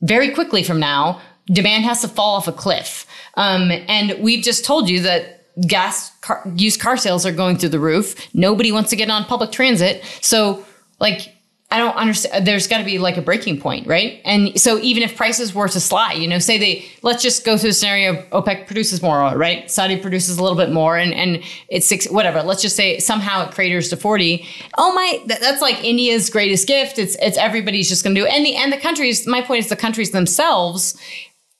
very quickly from now demand has to fall off a cliff. Um, and we've just told you that gas car, used car sales are going through the roof. Nobody wants to get on public transit. So like I don't understand. There's got to be like a breaking point, right? And so even if prices were to slide, you know, say they let's just go through a scenario: OPEC produces more oil, right? Saudi produces a little bit more, and and it's six, whatever. Let's just say somehow it craters to forty. Oh my, that, that's like India's greatest gift. It's it's everybody's just going to do. And the and the countries. My point is the countries themselves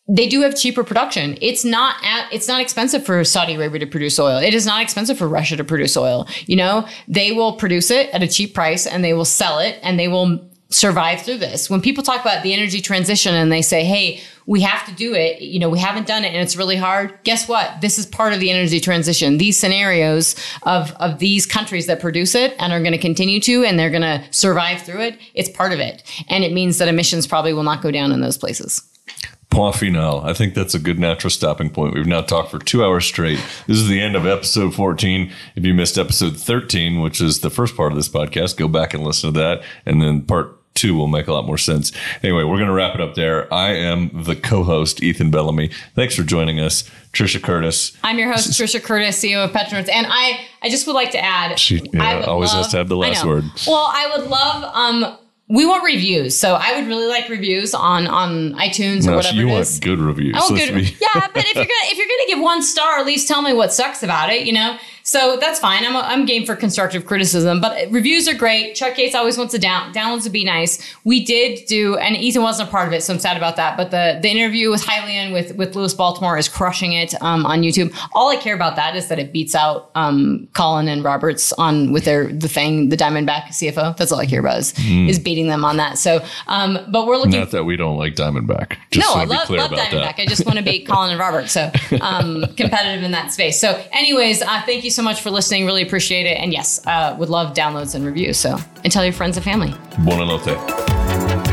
they do have cheaper production. It's not at, it's not expensive for Saudi Arabia to produce oil. It is not expensive for Russia to produce oil. You know, they will produce it at a cheap price and they will sell it and they will survive through this. When people talk about the energy transition and they say, "Hey, we have to do it. You know, we haven't done it and it's really hard." Guess what? This is part of the energy transition. These scenarios of of these countries that produce it and are going to continue to and they're going to survive through it, it's part of it. And it means that emissions probably will not go down in those places. Point final. I think that's a good natural stopping point. We've now talked for two hours straight. This is the end of episode 14. If you missed episode 13, which is the first part of this podcast, go back and listen to that. And then part two will make a lot more sense. Anyway, we're going to wrap it up there. I am the co host, Ethan Bellamy. Thanks for joining us, Trisha Curtis. I'm your host, Trisha Curtis, CEO of Petronerds, and I, I just would like to add. She yeah, always has to have the last word. Well, I would love. Um, we want reviews, so I would really like reviews on on iTunes or No, whatever you it want good reviews. Oh, Let's good. be- yeah, but if you're gonna if you're gonna give one star, at least tell me what sucks about it. You know, So that's fine. I'm, I'm game for constructive criticism, but reviews are great. Chuck Yates always wants to down downloads would be nice. We did do, and Ethan wasn't a part of it, so I'm sad about that. But the the interview with Hylian with with Lewis Baltimore is crushing it um, on YouTube. All I care about that is that it beats out um, Colin and Roberts on with their the thing, the Diamondback CFO. That's all I care about is, Mm. is beating them on that. So, um, but we're looking. Not that we don't like Diamondback. Just no, so I love, love about Diamondback. that. I just want to beat Colin and Roberts. So um, competitive in that space. So, anyways, uh, thank you so much for listening. Really appreciate it. And yes, uh, would love downloads and reviews. So, and tell your friends and family. Buonanotte.